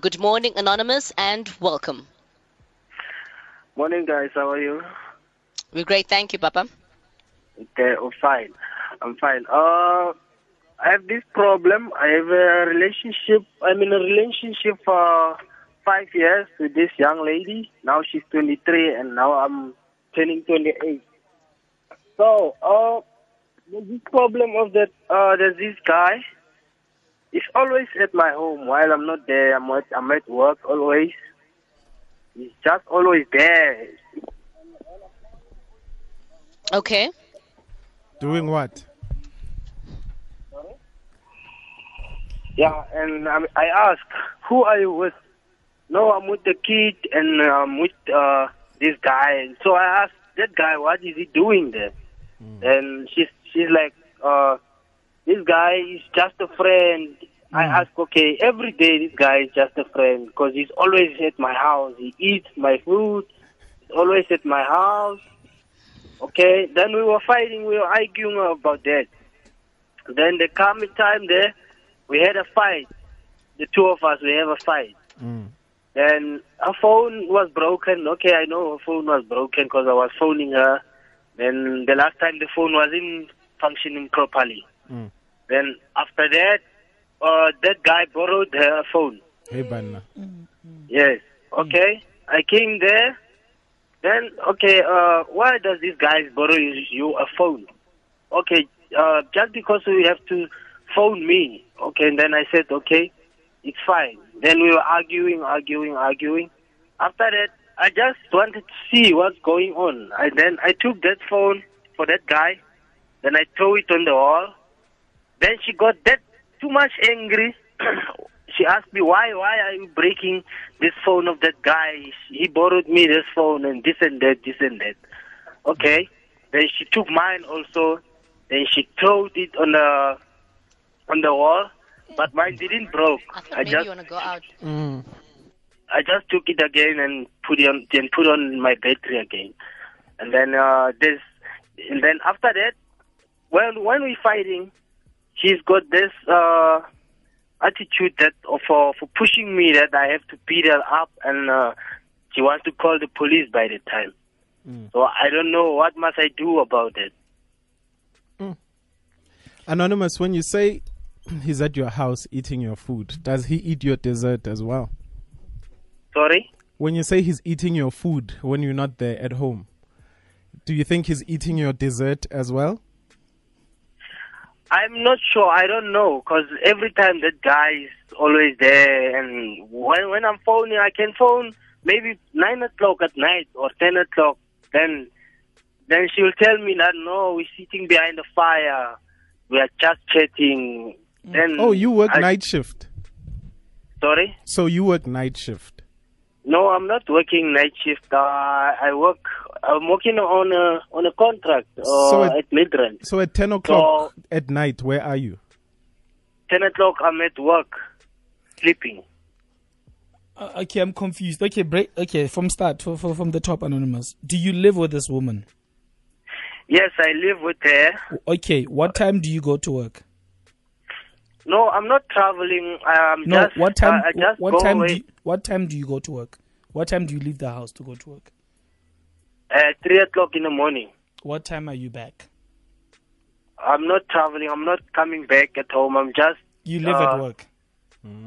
Good morning, Anonymous, and welcome. Morning, guys. How are you? We're great, thank you, Papa. Okay, oh, fine. I'm fine. Uh, I have this problem. I have a relationship. I'm in a relationship for five years with this young lady. Now she's 23, and now I'm turning 28. So, uh, there's this problem of that. Uh, there's this guy. He's always at my home while I'm not there. I'm at, I'm at work always. He's just always there. Okay. Doing what? Yeah, and um, I ask, who are you with? No, I'm with the kid and I'm with uh, this guy. So I asked that guy, what is he doing there? And she's she's like, uh, this guy is just a friend. I hmm. ask, okay, every day this guy is just a friend because he's always at my house. He eats my food. He's always at my house. Okay, then we were fighting. We were arguing about that. Then the coming time there, we had a fight. The two of us, we have a fight. Hmm. Then her phone was broken. Okay, I know her phone was broken because I was phoning her. Then the last time the phone wasn't functioning properly. Hmm. Then after that, uh, that guy borrowed her phone. Hey, Banna. Yes. Okay. I came there. Then okay. Uh, why does this guy borrow you, you a phone? Okay. Uh, just because we have to phone me. Okay. And then I said, okay, it's fine. Then we were arguing, arguing, arguing. After that, I just wanted to see what's going on. And then I took that phone for that guy. Then I threw it on the wall. Then she got that too much angry. she asked me why why are you breaking this phone of that guy? He borrowed me this phone and this and that, this and that. Okay. Then she took mine also. Then she threw it on the on the wall, but mine didn't broke. I think I maybe just you want to go out. I just took it again and put it on then put on my battery again. And then uh this and then after that when when we fighting she's got this uh attitude that uh, for for pushing me that I have to beat her up and uh she wants to call the police by the time. So I don't know what must I do about it. Anonymous, when you say he's at your house eating your food, does he eat your dessert as well? Sorry? When you say he's eating your food when you're not there at home, do you think he's eating your dessert as well? I'm not sure. I don't know because every time that guy is always there, and when when I'm phoning, I can phone maybe nine o'clock at night or ten o'clock. Then then she'll tell me that no, we're sitting behind the fire, we are just chatting. Then Oh, you work I- night shift. Sorry. So you work night shift. No, I'm not working night shift. Uh, I work. I'm working on a on a contract uh, So it- at Midrand. So at 10 o'clock so at night, where are you? Ten o'clock, I'm at work, sleeping. Uh, okay, I'm confused. Okay, break. Okay, from start, from, from from the top, anonymous. Do you live with this woman? Yes, I live with her. Okay, what time do you go to work? No, I'm not traveling. I'm No, just. what time? I, I just what go time? away Do you, what time do you go to work? What time do you leave the house to go to work? at three o'clock in the morning. What time are you back? I'm not traveling. I'm not coming back at home. I'm just. You live uh, at work.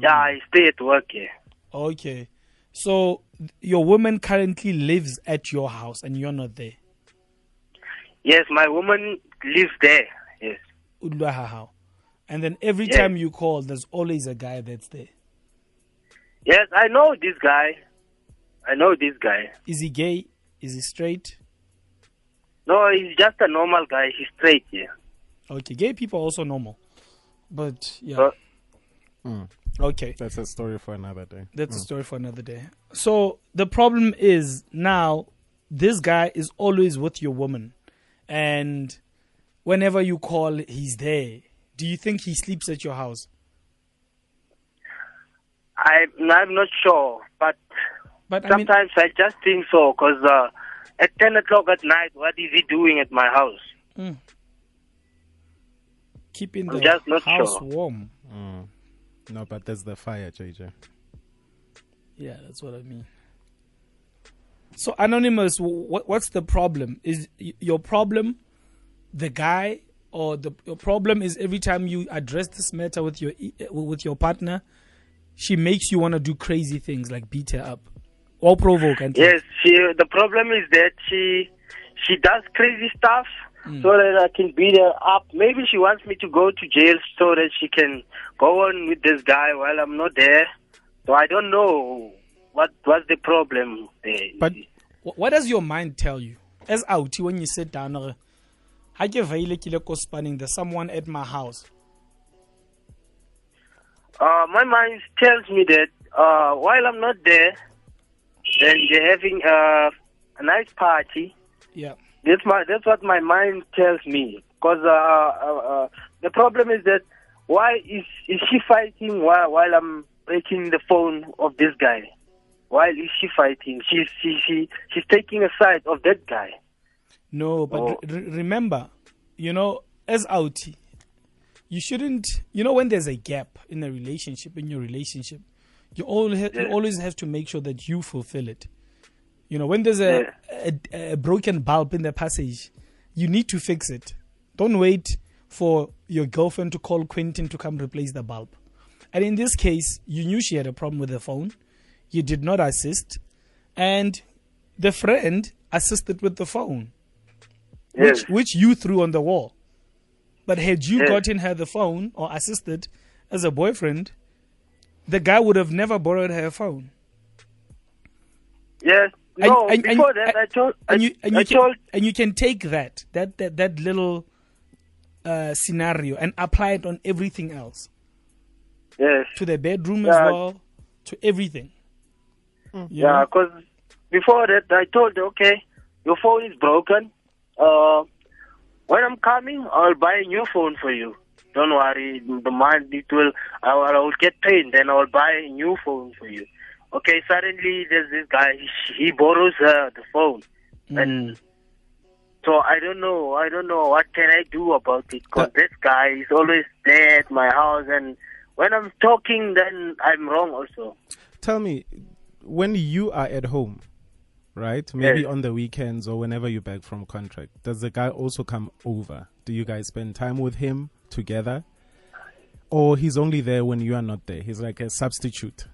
Yeah, I stay at work. Yeah. Okay, so your woman currently lives at your house and you're not there. Yes, my woman lives there. Yes. Ulwahahao. And then every Yeah. time you call, there's always a guy that's there. Yes, I know this guy. I know this guy. Is he gay? Is he straight? No, he's just a normal guy. He's straight. Yeah. Okay, gay people are also normal. But yeah. Uh, Okay. That's a story for another day. That's a story for another day. So the problem is now this guy is always with your woman, and whenever you call, he's there. Do you think he sleeps at your house? I, I'm not sure, but But I mean, sometimes I just think so. Cause uh, at ten o'clock at night, what is he doing at my house? keeping I'm the just not house sure. warm. No, but there's the fire, JJ. Yeah, that's what I mean. So anonymous, what what's the problem? Is your problem the guy, or the your problem is every time you address this matter with your e- uh, with your partner, she makes you want to do crazy things like beat her up, or provoke and Yes, she. The problem is that she she does crazy stuff Mm. so that I can beat her up. Maybe she wants me to go to jail so that she can go on with this guy while I'm not there. So I don't know what what's the problem there. But what does your mind tell you as out when you sit down? Uh, I give spanning there's someone at my house. uh, my mind tells me that uh, while I'm not there, then they're having uh, a nice party. Yeah. That's my that's what my mind tells me. Because uh, uh, uh, the problem is that why is is she fighting while while I'm breaking the phone of this guy? Why is she fighting? She's she she she's taking a side of that guy. No, but Oh. re- re- remember, you know, as out, you shouldn't. You know, when there's a gap in a relationship, in your relationship, you always ha- you always have to make sure that you fulfill it. You know, when there's a, a a broken bulb in the passage, you need to fix it. Don't wait for your girlfriend to call Quentin to come replace the bulb. And in this case, you knew she had a problem with the phone. You did not assist, and the friend assisted with the phone Yes. which which you threw on the wall. But had you Yes. gotten her the phone or assisted as a boyfriend, the guy would have never borrowed her phone. Yes. No. and- and- that, I told And you and you I can, told and you can take that that that, that little uh, scenario and apply it on everything else yes. to the bedroom as well, to everything. You Yeah, know? because before that, I told her, okay, your phone is broken. Uh, when I'm coming, I'll buy a new phone for you. Don't worry, the month it will, I will, I will get paid, then I will buy a new phone for you. Okay, suddenly there's this guy, he, he borrows her the phone. And so I don't know, I don't know what can I do about it, because this guy is always there at my house, and when I'm talking, then I'm wrong also. tell me, when you are at home, right? Maybe Yes. on the weekends or whenever you're back from contract, does the guy also come over? Do you guys spend time with him together? Or he's only there when you are not there? He's like a substitute.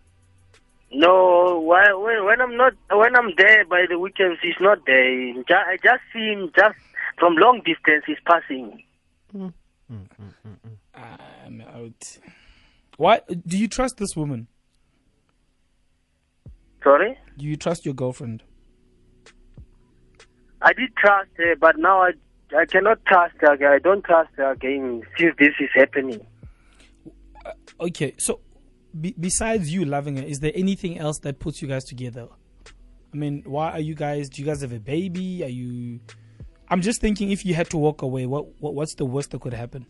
No, when when I'm not when I'm there by the weekends, he's not there. I just see him just from long distance. He's passing. Mm. I'm out. Why do you trust this woman? Sorry, Do you trust your girlfriend? I did trust her, but now I I cannot trust her. again. I don't trust her again since this is happening. Okay, so be, besides you loving her, is there anything else that puts you guys together? I mean, why are you guys? Do you guys have a baby? Are you? I'm just thinking if you had to walk away, what, what what's the worst that could happen?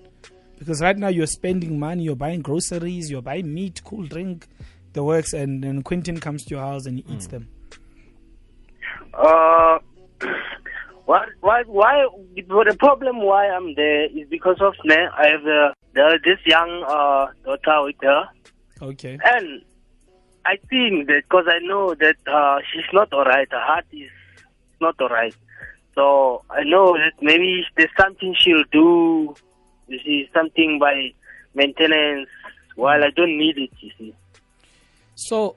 Because right now you're spending money, you're buying groceries, you're buying meat, cool drink, the works, and then Quentin comes to your house and he eats them. Uh, what why why the problem why I'm there is because of me. I have uh, the, this young uh, daughter with her. Okay. And I think that because I know that uh, she's not alright, her heart is not alright. So I know that maybe there's something she'll do. You see, something by maintenance while I don't need it. You see. So,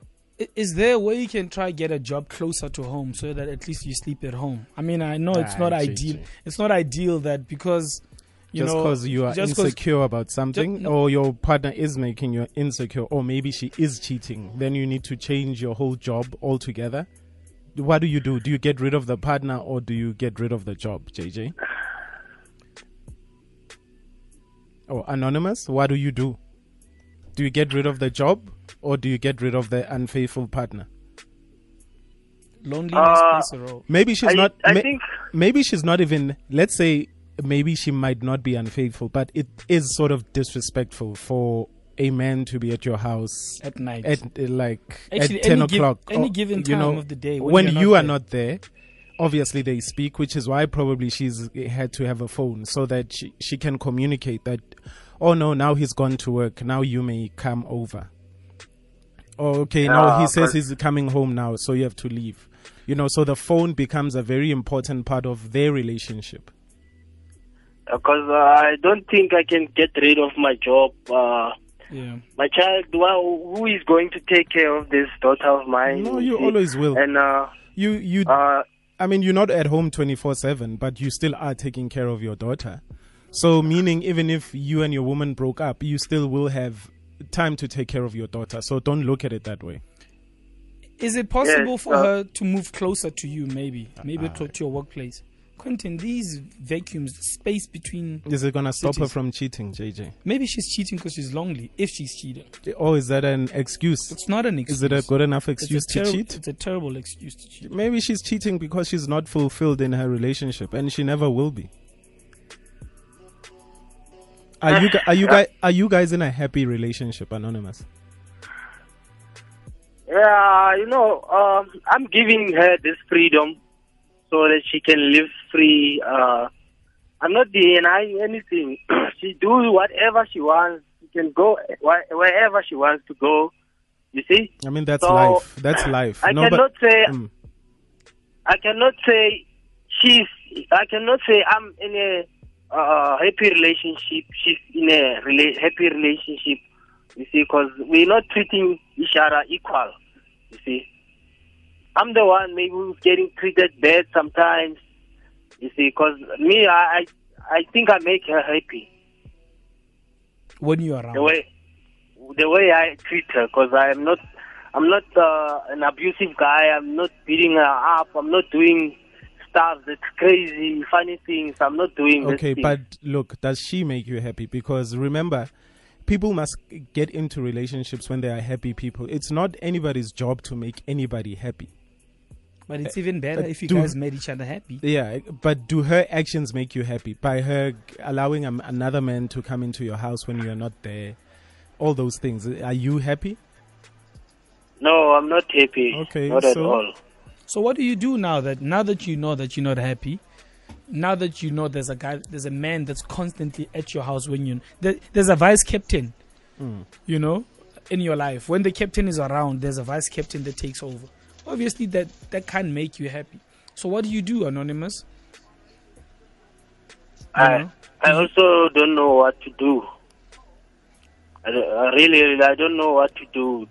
is there a way you can try get a job closer to home so that at least you sleep at home? I mean, I know it's Ah, not JJ. ideal. It's not ideal that because you just know because you are insecure about something, no. or your partner is making you insecure, or maybe she is cheating, then you need to change your whole job altogether. What do you do? Do you get rid of the partner, or do you get rid of the job, JJ? Or anonymous, what do you do? Do you get rid of the job, or do you get rid of the unfaithful partner? loneliness Uh, plays a role. Maybe she's I- not. I ma- think- maybe she's not even. Let's say maybe she might not be unfaithful, but it is sort of disrespectful for a man to be at your house At night. at uh, like Actually, at ten any giv- o'clock. any or, given you time know, of the day when when, you're not are there. not there. Obviously, they speak, which is why probably she's had to have a phone so that she, she can communicate that. Oh no, now he's gone to work. Now you may come over. Oh, okay. now he says he's coming home now, so you have to leave. You know, so the phone becomes a very important part of their relationship. Because uh, I don't think I can get rid of my job. Uh, Yeah. my child, well, who is going to take care of this daughter of mine? No, you always will. And uh, You, you. uh, I mean, you're not at home 24 7, but you still are taking care of your daughter. So, meaning, even if you and your woman broke up, you still will have time to take care of your daughter. So, don't look at it that way. Is it possible Yes, for uh, her to move closer to you, maybe? Maybe to, to your workplace? Quentin, these vacuums, space between. Is it going to stop her from cheating, JJ? Maybe she's cheating because she's lonely, if she's cheating. Oh, is that an excuse? It's not an excuse. Is it a good enough It's a excuse to terri- cheat? It's a terrible excuse to cheat. Maybe she's cheating because she's not fulfilled in her relationship, and she never will be. Are you are you guys are you guys in a happy relationship, Anonymous? yeah, you know, um, I'm giving her this freedom so that she can live free. Uh, I'm not denying anything. she do whatever she wants. She can go wh- wherever she wants to go. You see? I mean, that's So, life. That's life. I No, but- cannot say Mm. I cannot say she's. I cannot say I'm in a uh, happy relationship. She's in a rela- happy relationship. You see, because we're not treating each other equal. You see, I'm the one maybe who's getting treated bad sometimes. You see, because me, I, I, I think I make her happy When you're around. the way, the way I treat her. Because I'm not, I'm not uh, an abusive guy. I'm not beating her up. I'm not doing stuff that's crazy, funny things. I'm not doing. Okay, this but look, does she make you happy? Because remember, people must get into relationships when they are happy people. It's not anybody's job to make anybody happy. But it's even better if you do- guys made each other happy. Yeah, but do her actions make you happy? By her allowing a, another man to come into your house when you're not there, all those things. Are you happy? No, I'm not happy. Okay, not at all. So what do you do now that now that you know that you're not happy? Now that you know there's a guy, there's a man that's constantly at your house when you there, there's a vice captain, hmm. you know, in your life. When the captain is around, there's a vice captain that takes over. Obviously, that that can't make you happy. So what do you do, anonymous? You I, know? I also don't know what to do. I, I really, really, I don't know what to do.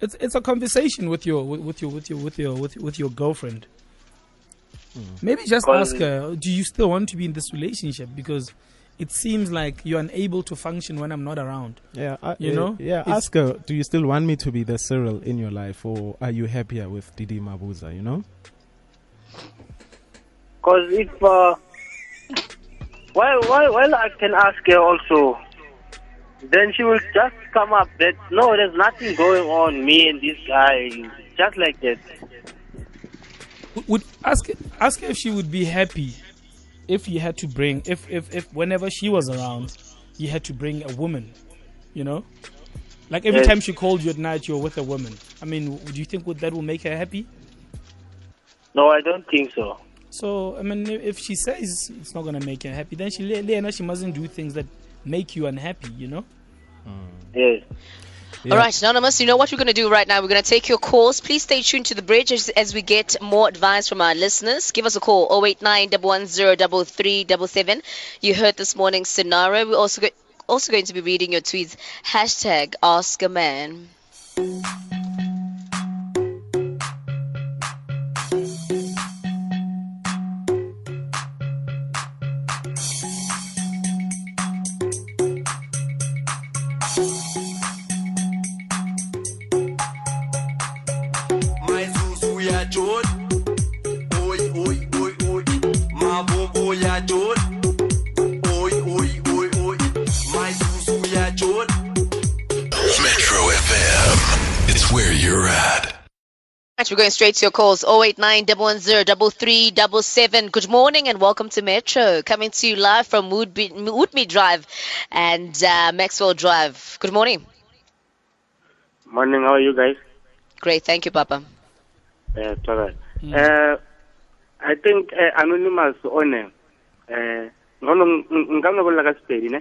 It's it's a conversation with your with, with your with your with your with, with your girlfriend. Maybe just Cause- ask her, do you still want to be in this relationship? Because it seems like you're unable to function when I'm not around. Yeah, I, You know? Yeah, It's- ask her. Do you still want me to be the Cyril in your life, or are you happier with DD Mabuza? You know? Because if, uh, well, well, well, I can ask her also. Then she will just come up that no, there's nothing going on. Me and this guy, just like that. Would- ask ask if she would be happy if you had to bring if if if whenever she was around, you had to bring a woman. You know, like every Yes. time she called you at night, you're with a woman. I mean, do you think that will make her happy? No, I don't think so. So I mean, if she says it's not gonna make her happy, then she Lena, she mustn't do things that make you unhappy. You know. Mm. Yes. All right, Anonymous, you know what we're going to do right now? We're going to take your calls. Please stay tuned to the bridge as, as we get more advice from our listeners. Give us a call, 089 110 You heard this morning's scenario. We're also, go- also going to be reading your tweets. Hashtag Ask a Man. Where you're at. Right, we're going straight to your calls 089 110 Good morning and welcome to Metro. Coming to you live from Woodby, Woodmead Drive and uh, Maxwell Drive. Good morning. Morning, how are you guys? Great, thank you, Papa. Uh, it's all right. Uh, I think uh, anonymous on uh, ngono nka nna bolela ka sepedi ne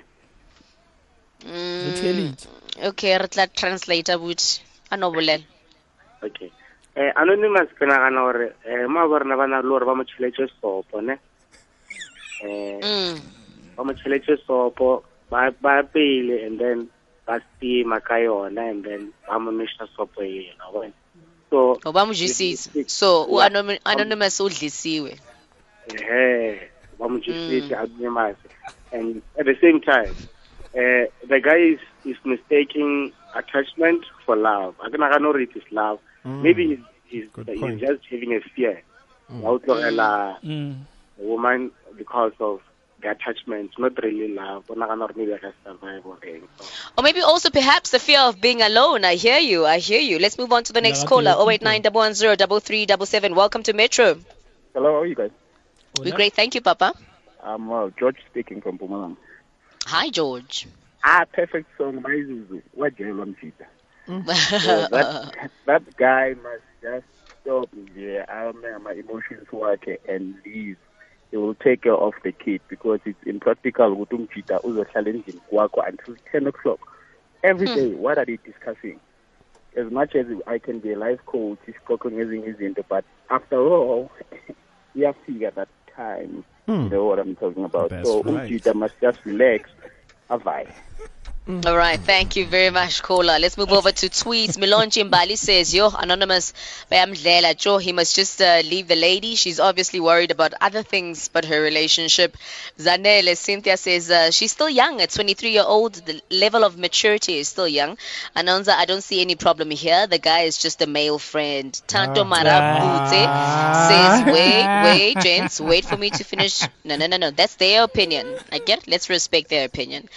Retaliate. Okay, re tla translate abuti. A no bolela okay. Eh anonymous ke nagana gore eh ma ba rena ba na le gore ba mo tšheletse sopo ne? Mm. ba mo tšheletse sopo ba ba pele and then ba steama ka yona and then ba mo mesha sopo yena bona so o ba mo jesitse so anony- anonymous o dlisiwe eh ba mo jesitse anonymous. And at the same time uh, the guy is is mistaking attachment for love i think I can know it is love maybe he's, he's, he's just having a fear ya o tlogela Mm. a woman because of the attachment not really love o nagana gore maybe a ka survive or eng so Or maybe also perhaps the fear of being alone. I hear you. I hear you. Let's move on to the next Lucky caller. people. 089 Welcome to Metro. Hello, how are you guys? We're great. Thank you, Papa. I'm uh, George speaking from Pumalang. Hi, George. Ah, perfect song, Maizuzu. What jail Mchita. Mm-hmm. So that that guy must just stop there. I'm my emotions work and leave. He will take care of the kid because it's impractical ukuthi umjida uzohlala endlini kwakho until 10 o'clock. Every hmm. day, what are they discussing? As much as I can be a life coach, isixoxo ngezinye izinto, but after all, iyafika that time. Hmm. You know what I'm talking about. That's so right. umjida must just relax. Avai. All right, thank you very much, caller. Let's move over to tweets. Milonji Mbali says, Yo, anonymous, bayamdlela, Joe, he must just uh, leave the lady. She's obviously worried about other things but her relationship. Zanele, Cynthia says, uh, she's still young at 23 year old. The level of maturity is still young. Anonza, I don't see any problem here. The guy is just a male friend. Tanto Marabute says, wait, wait, gents, wait for me to finish. No, no, no, no. That's their opinion. I get it. Let's respect their opinion.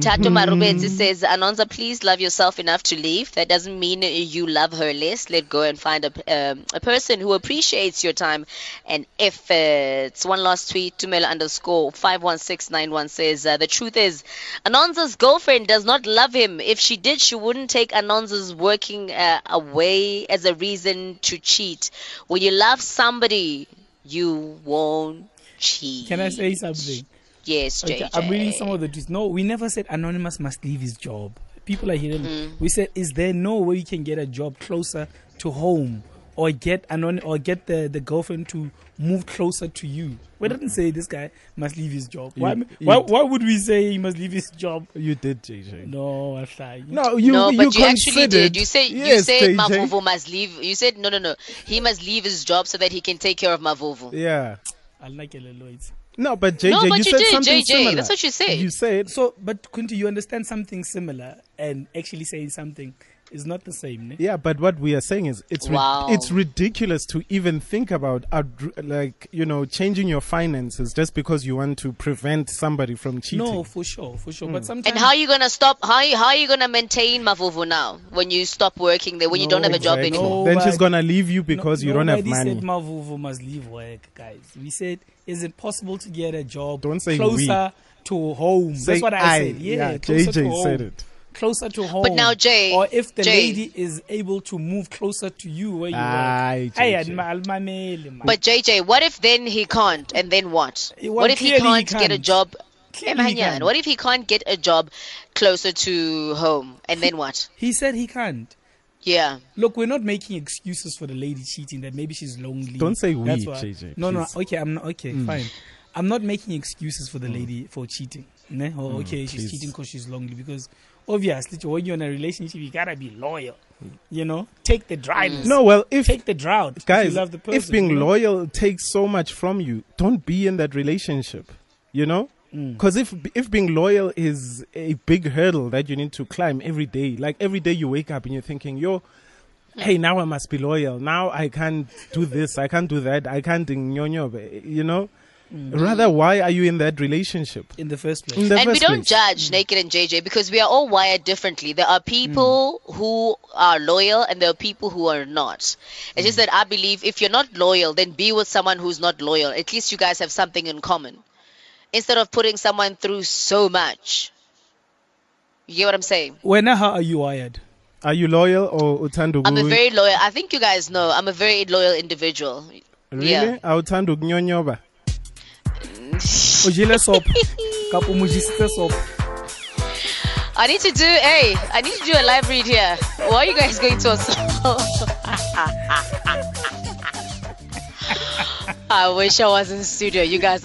Tato Marubetsi says, Anonza, please love yourself enough to leave. That doesn't mean you love her less. Let go and find a, um, a person who appreciates your time and efforts. One last tweet, Tumela underscore 51691 says, uh, the truth is, Anonza's girlfriend does not love him. If she did, she wouldn't take Anonza's working uh, away as a reason to cheat. When you love somebody, you won't cheat. Can I say something? Yes, Okay, I'm reading some of the tweets. No, we never said Anonymous must leave his job. People are hearing. Mm. We said, is there no way you can get a job closer to home, or get anon or get the, the girlfriend to move closer to you? We didn't say this guy must leave his job. Why, You- why, you- why would we say he must leave his job? You did, JJ. No, I lie. No, you no, you but you, actually considered. did. You said you said JJ. Mavuvu must leave. You said no, no, no. He must leave his job so that he can take care of Mavuvu. Yeah. I like it, Lloyd. No, but JJ, No, but you you said did, something JJ. similar. That's what you said. You said So, but Kunti, you understand something similar and actually saying something is not the same. Ne? Yeah, but what we are saying is it's ri- it's ridiculous to even think about ad- like you know changing your finances just because you want to prevent somebody from cheating. No, for sure, for sure. Hmm. But sometimes And how are you gonna stop? How are you, how are you gonna maintain Mavuvu now when you stop working there? When you don't have a job Exactly. anymore? Then she's gonna leave you because No- you don't have nobody money. said Mavuvu must leave work, guys. We said, is it possible to get a job Don't say closer to home? Say That's what I, I. said. Yeah, Yeah, closer JJ said it. Closer to home. But now, Jay- or if the Jay. lady is able to move closer to you where you Aye, work. Hey, JJ. alma- almamele, man. But JJ, what if then he can't? And then what? Well, What if he clearly he can't get a job? He can't. What if he can't get a job closer to home? And then what? he said he can't. Yeah. Look, we're not making excuses for the lady cheating that maybe she's lonely. Don't say we, That's why- JJ, No, no, please. okay, I'm not okay, Mm. fine. I'm not making excuses for the lady for cheating. Ne? Or okay, she's please. cheating because she's lonely because obviously when you're in a relationship you gotta be loyal. You know? Take the dryness. No, well, if Take the drought. if guys, you love the person, if being you know? loyal takes so much from you, don't be in that relationship. You know, Mm. because if if being loyal is a big hurdle that you need to climb every day, like every day you wake up and you're thinking, yo. Hey, now I must be loyal. Now I can't do this. I can't do that. I can't, nyonyo, you know. Mm. Rather, why are you in that relationship? in the first place. The and we don't place? judge mm. Naked and JJ because we are all wired differently. There are people mm. who are loyal and there are people who are not. It's just mm. that I believe if you're not loyal, then be with someone who's not loyal. At least you guys have something in common. Instead of putting someone through so much. You get what I'm saying? When how are you wired? Are you loyal or utando? I'm a very loyal. I think you guys know I'm a very loyal individual. really? Yeah. Ukunyonyoba? Ojile soap. Kapo mojisite soap. I need to do. Hey, I need to do a live read here. Why are you guys going to song? I wish I was in the studio. You guys.